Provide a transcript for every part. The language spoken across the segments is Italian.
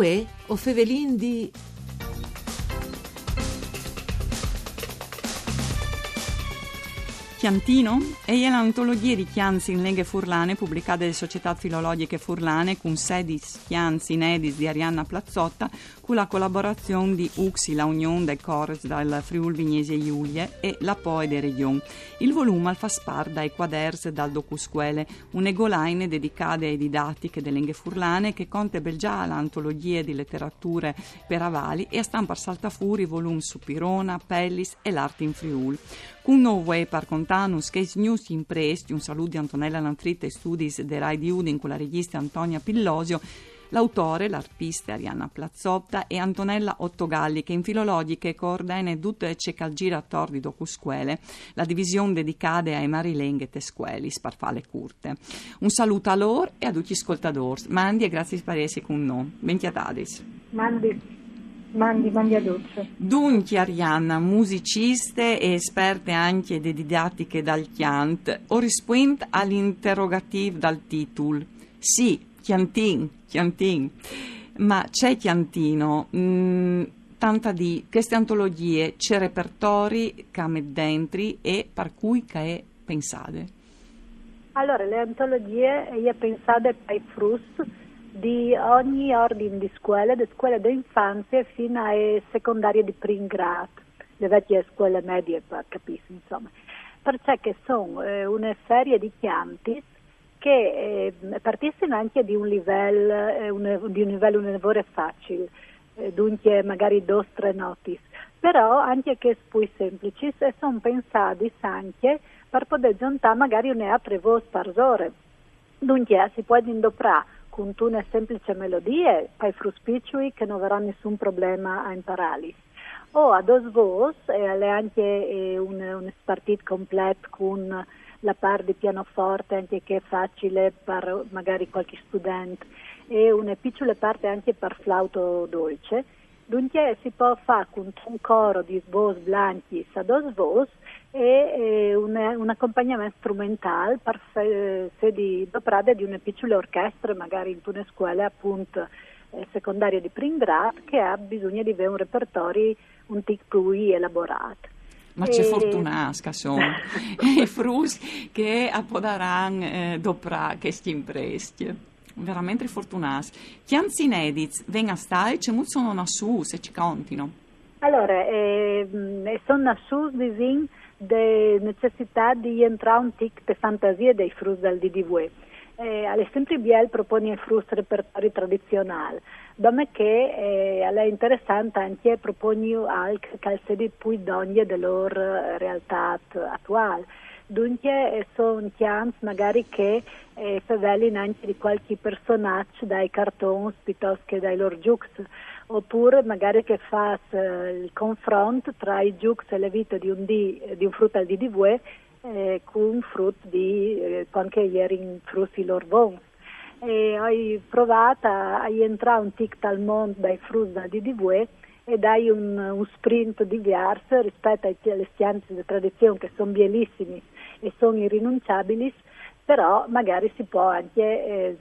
Uè, o fevelin di... Chiantino è l'antologia di chianzi in leghe furlane pubblicata dalle società filologiche furlane con 16 chianzi inediti di Arianna Plazzotta con la collaborazione di UXI, la Unione dei Cores dal Friul Vignesi e Giulie e la Poe de Region. Il volume al fa spar dai quaders dal docusquele, un'egoline dedicata ai didattiche delle lingue furlane che conta già l'antologia di letterature per avali e a stampar saltafuri volumi su Pirona, Pellis e l'arte in Friul. Con nuovo par contanus case news in presti, un saluto di Antonella Lantritta e Studis de Rai di Udin con la regista Antonia Pillosio, L'autore, l'arpista Arianna Plazzotta e Antonella Ottogalli che in filologiche coordina tutte le cecalgira attor di docusquele, la divisione dedicata ai marilenghe tesqueli, sparfale curte. Un saluto a loro e a tutti gli ascoltatori. Mandi e grazie per essere con noi. Bentiatadis. Mandi. Mandi, mandi a dolce. Dunque, Arianna, musiciste e esperte anche di didattiche dal chiant, ho risposto all'interrogativo dal titolo. Sì, Chiantin, Chiantin. Ma c'è Chiantino, mh, mm, tanta di queste antologie, c'è repertori che dentro e per cui che è pensate? Allora, le antologie io pensate ai frus di ogni ordine di scuole, da scuole d'infanzia fino alle secondarie di primo grado, le vecchie scuole medie, capisci, insomma. Perché sono eh, una serie di chianti che eh, partissero anche di un livello, eh, un, di un livello un lavoro facile, eh, dunque magari due o tre notis, però anche che poi semplici e sono pensati anche per poter giuntare magari un'altra voce per ore. Dunque si può indoprare una semplice melodia, per fruspicui che non avrà nessun problema a impararli. O a dos voci, e anche un, un spartit completo con la parte di pianoforte anche che è facile per magari qualche studente e una piccola parte anche per flauto dolce. Dunque si può fare con un coro di svos blanchi a dos vos e un, un, accompagnamento strumentale per se di doprade di una piccola orchestra magari in una scuola appunto eh, secondaria di primo grado che ha bisogno di avere un repertorio un tic più elaborato. Ma c'è e... fortunasca sono i frus che appodaran eh, dopo questi impresti. Veramente fortunati. Chi anzi inediti venga a stare, c'è molto sono su se ci contino. Allora, eh, sono su di necessità di entrare un tic di fantasia dei frus del DDV. Eh, alle biel propone frus repertori tradizionali dome che eh, è interessante anche proporre anche calcedi più donne della loro realtà attuale. Dunque eh, sono chiams magari che eh, favelin anche di qualche personaggio dai cartoni piuttosto che dai loro jux, oppure magari che fa eh, il confronto tra i jux e le vite di un, di, di un frutto al DDV eh, con un frutto di eh, quando ieri frutti loro bons. E ho provato a, entrare un tic al mondo dai frutti da DDV e dai un, un sprint diverso rispetto alle scienze di tradizione che sono bellissimi e sono irrinunciabili, però magari si può anche eh,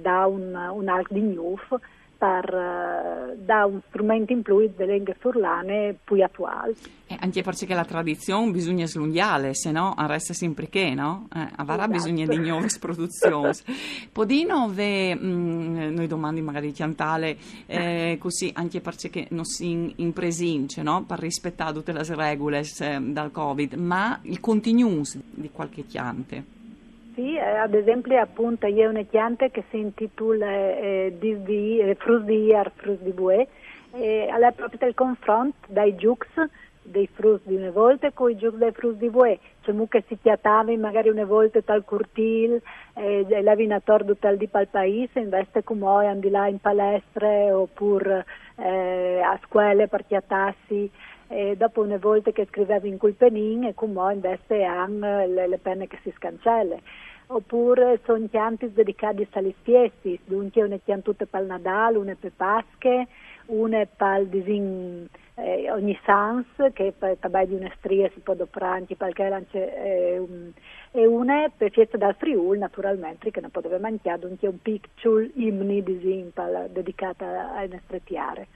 dare un, un altro di new per uh, dare un strumento in più delle lingue furlane più attuali. E anche perché la tradizione bisogna slunghiare, se no resta sempre che, no? Eh, avrà esatto. bisogno di nuove produzioni. Podino ve, mh, mm, noi domandi magari Chiantale, eh, così anche perché non si in, in presince, no? Per rispettare tutte le regole eh, dal Covid, ma il continuous di qualche chiante. Sì, eh, ad esempio appunto ho una pianta che si intitola eh, Disdi, eh, di di Bue, e è proprio il confronto dai giux dei frus di una volta con i giux dei frus di Bue, cioè che si chiatavi magari una volta tal curtil, eh, lavi una tordo tal di pal paese, invece come oi di là in palestre oppure eh, a scuole per chiatarsi e dopo una volta che scrivevo in quel penin e come invece hanno le, le, penne che si scancelle. Oppure sono chianti dedicati alle fieste dunque una chiantute per il Nadal, una per Pasche una per disin eh, ogni sans che per tabai di una stria si può doprare anche perché c'è eh, un, e una per festa dal Friul naturalmente che non poteva mancare un piccolo imni di Zimpal dedicata a Nestretiare.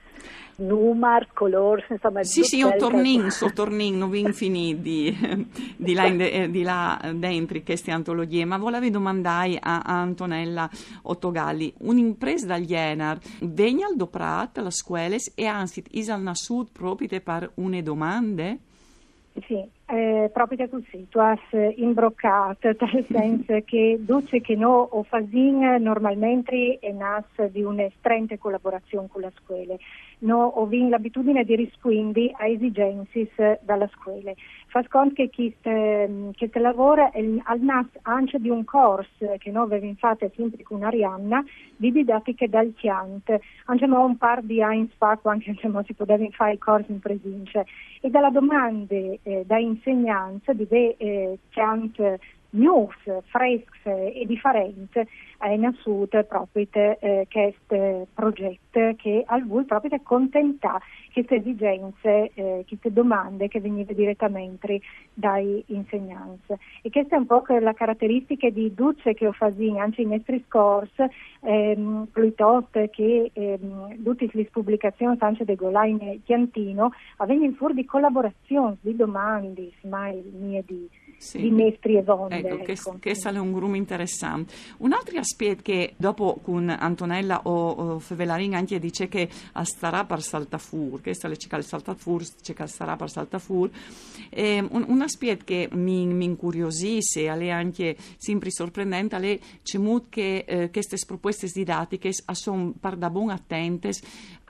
Numar, color, insomma... Sì, sì, io tornin, so tornin, non vi infiniti di, di, là, eh, di là dentro queste antologie, ma volevo domandare a, Antonella Ottogalli, un'impresa dagli Enar, vegna al doprat, alla scuola, e anzi, isal nasud proprio per une domande? Sì, eh, proprio così, tu hai imbroccato, nel senso che dice che noi o fasin normalmente è nasce di una stretta collaborazione con la scuola. Noi abbiamo l'abitudine di rispondere a esigenze dalla scuola. Fa conto che chi che lavora è al nas anche di un corso che noi abbiamo fatto sempre con Arianna di didattica dal Chiant. Anche un par di anni fa, quando si poteva fare i corsi in presenza. E dalla domanda eh, da insegnanza di eh, news, fresche e differenti è nasciuto proprio eh, questo progetto che al vuol proprio accontentare queste esigenze, eh, queste domande che venivano direttamente dai insegnanti. E questa è un po' la caratteristica di Duce che ho fatto anche in nostri scorsi, ehm, piuttosto che ehm, tutte le pubblicazioni anche di Golain Chiantino, avvengono fuori di collaborazioni, di domande, mai mie di sì. di mestri e vonde. Ecco, ecco. Che, questo è un grumo interessante. Un altro aspetto che dopo con Antonella o, o Fevelarin anche dice che starà per Saltafur, che sta le cical Saltafur, c'è che starà per Saltafur, eh, un, un, aspetto che mi, mi incuriosisce, è anche sempre sorprendente, è che eh, queste proposte didattiche sono per da buon attentes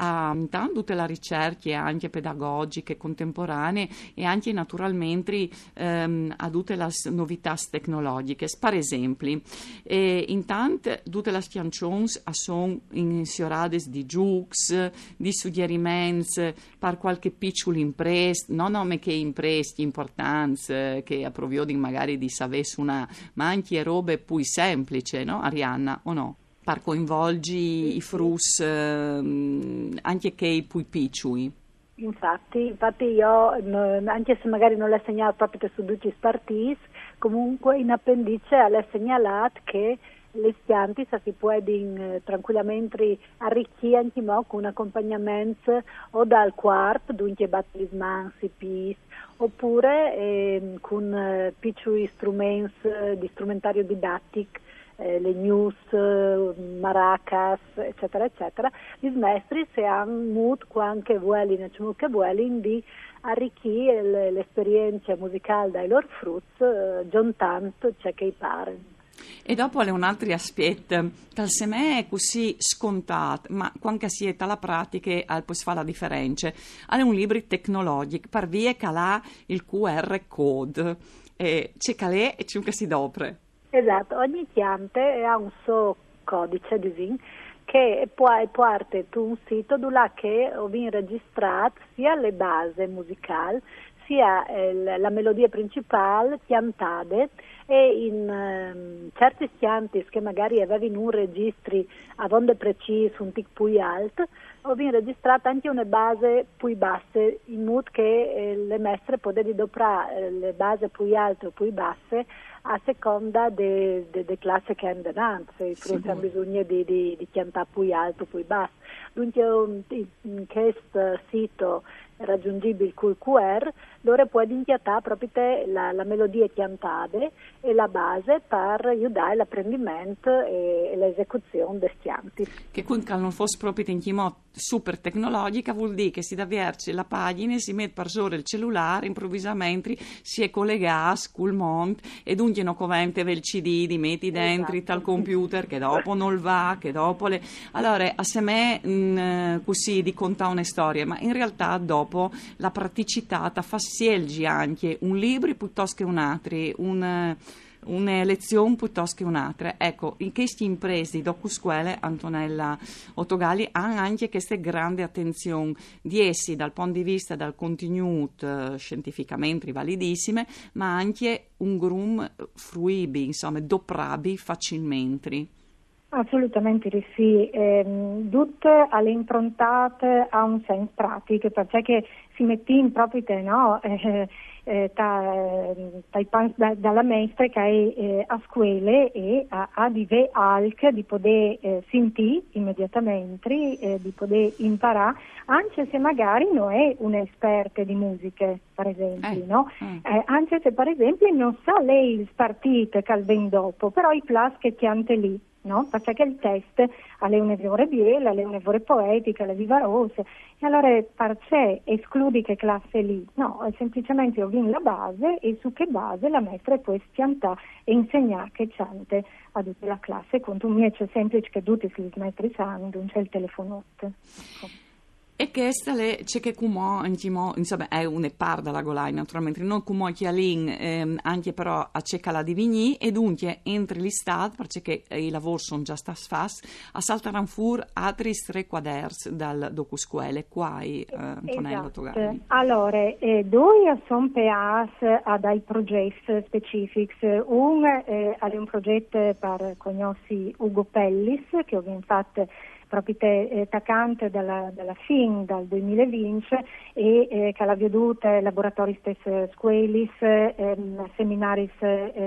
a tutte le ricerche anche pedagogiche contemporanee e anche naturalmente ehm, a tutte le novità tecnologiche. Per esempio, eh, intanto tutte le canzoni sono insiorate di giux, di suggerimenti per qualche piccolo impresa, non nome che imprese importanti che approvio magari di sapere una, ma anche robe più semplici, no Arianna, o no? Par coinvolgi i frus eh, anche che i più piccoli. Infatti, infatti io, anche se magari non l'ho segnalato proprio su Ducis Partis, comunque in appendice l'ho segnalato che le stianti si possono eh, tranquillamente arricchire anche con un accompagnamento o dal quarto, dunque battismansi, pis, oppure eh, con eh, piccoli strumenti di strumentario didattico eh, le news, maracas, eccetera, eccetera, gli maestri se hanno mood anche vuelin, cioè che vuelin di arricchire l'esperienza musicale dai loro frutti, eh, gion tanto c'è che i pare. E dopo c'è un altro aspetto, che se me è così scontato, ma quando si è alla pratica al poi si fa la differenza. È un libro tecnologico, per via che ha il QR code, e c'è calè e c'è un che si dopre. Esatto, ogni chiante ha un suo codice di SIN che può parte su un sito dove che ho registrato sia le basi musicali sia eh, la melodia principale chiantate e in eh, certi chianti che magari avevano un registro a vonde preciso, un tic più alto, ho registrato anche una base più basse in modo che eh, le mestre potevano doprare eh, le basi più alte o più basse a seconda delle de, de classi che hanno davanti, se sì, hanno bisogno di, di, di più alto o più basso. Dunque in questo sito raggiungibile col QR, loro può inchiatare proprio la, la melodia chiantata e la base per aiutare l'apprendimento e, e l'esecuzione dei chianti. Che quindi non fosse proprio in chimò super tecnologica vuol dire che si dà verci la pagina si mette per sopra il cellulare improvvisamente si è collegato col mondo e dunque non covente il CD di metti dentro esatto. tal computer che dopo non va che dopo le... allora a me mh, così di contare una storia ma in realtà dopo la praticità fa scelgi anche un libro piuttosto che un altro un una lezione piuttosto che un'altra. Ecco, in queste imprese dopo scuole, Antonella Ottogali ha anche questa grande attenzione di essi dal punto di vista del contenuto eh, scientificamente validissime, ma anche un grum fruibile, insomma, doprabi facilmente. Assolutamente sì, eh, tutte alle improntate a un senso pratico, perché si mette in proprio te, no? Eh, eh, ta, ta, da, dalla maestra che è eh, a scuole e ha, di ve alc di poter eh, sentire immediatamente, eh, di poter imparare, anche se magari non è un'esperta di musica, per esempio, no? Anche se per esempio non sa lei il partito che ben dopo, però i plus che ti lì no? Perché il test alle un'evore biela, alle un'evore poetica, alle vivarose, e allora perché escludi che classe lì? No, è semplicemente ho la base e su che base la maestra può schiantare e insegnare che c'ante a tutta la classe, con un c'è semplice che tutti gli maestri non c'è il telefonotto. Ecco. E questa c'è che Cumò, insomma, è un par dalla Golai, naturalmente, non Cumò che lì, ehm, anche però a Cecca la Divigni, e dunque entri gli stati, perché i lavori sono già stati fatti, a saltaran fur altri tre quaders dal docusquele, qua, eh, Antonello esatto. Togalli. Allora, eh, due sono peas a dei progetti specifici, un eh, è un progetto per conosci Ugo Pellis, che ho fatto proprio eh, taccante dalla, dalla FIN dal 2020 e eh, che ha veduto laboratori stessi scuelis, eh,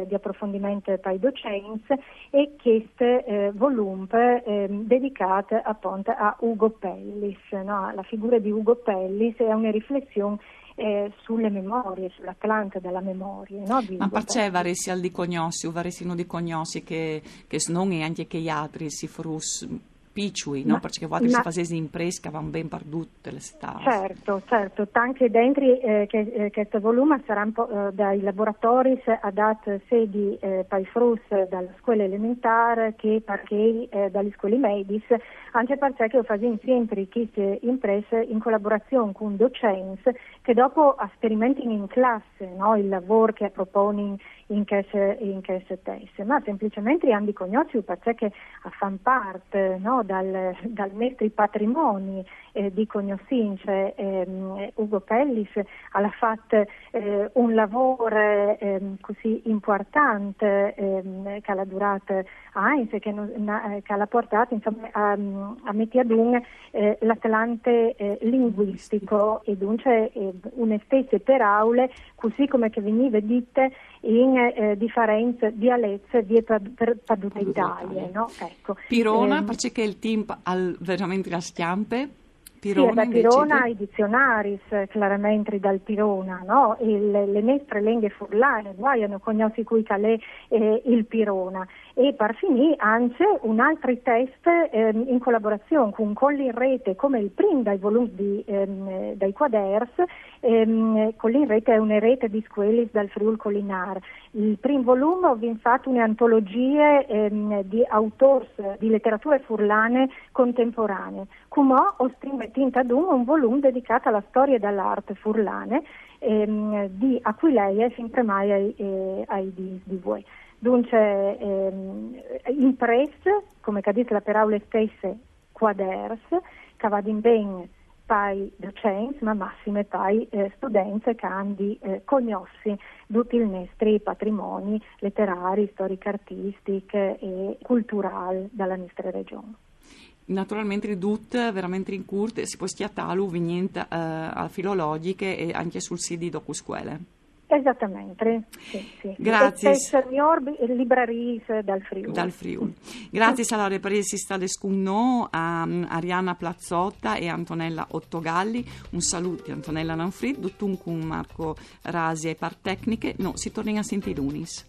di approfondimento per i docenti e questo eh, volume eh, dedicato appunto a Ugo Pellis. No? La figura di Ugo Pellis è una riflessione eh, sulle memorie, sull'Atlante della memoria. No? Ma perché varesi al di cognossi o varesi di cognossi che, che non è anche che gli altri si frus piccoli, no? perché voi ma, si imprese che avevano ben perduto le strade. Certo, certo, anche dentro eh, che, eh, questo volume sarà eh, dai laboratori adatti sedi eh, per i frus dalla scuola elementare che perché eh, dalle scuole medis, anche perché lo facciamo sempre queste imprese in collaborazione con docenti che dopo sperimentino in classe no? il lavoro che proponi in questo in test, ma semplicemente hanno conosciuto perché fanno parte no? dal, dal nostro patrimonio eh, di conoscenze. Eh, Ugo Pellis ha fatto eh, un lavoro ehm, così importante ehm, che ha durato anni che, eh, che, l'ha portato insomma, a, a mettere ad un eh, l'Atlante eh, linguistico e dunque una specie per aule così come che veniva dite in eh, differenze dialezze di tutta Italia. No? Ecco. Pirona, eh, perché il team ha veramente la stampe? Pirona, sì, da Pirona ai dizionaris, chiaramente dal Pirona, no? Il, le nostre lingue furlane, guaiano conosci qui calè eh, il Pirona. E per finire anche un altro test eh, in collaborazione con Colli in Rete, come il primo dai volumi di, ehm, dai quaders, ehm, Colli Rete è una rete di scuelis dal Friul Collinar. Il primo volume ho fatto un'antologia ehm, di autori di letterature furlane contemporanee. Come ho tinta ad un volume dedicato alla storia dell'arte furlane ehm, di Aquileia e sempre mai ai, eh, ai di, di voi. Dunque, ehm, impresse, come cadete la per aule stesse, quaders, che vadano bene pai docenti, ma massime pai eh, studenti che hanno eh, conosci tutti i nostri patrimoni letterari, storico-artistici e culturali della nostra regione naturalmente ridute veramente in curte si può stiatalu venient eh, a filologiche e anche sul sito di docusquele. Esattamente, sì, sì. Grazie. Signor Libraris dal Friuli. Dal Friuli. Grazie allora per essere state con a Ariana Plazzotta e Antonella Ottogalli. Un saluto a Antonella Lanfrid, Duttun con Marco Rasi e Partecniche. No, si torna a sentire Unis.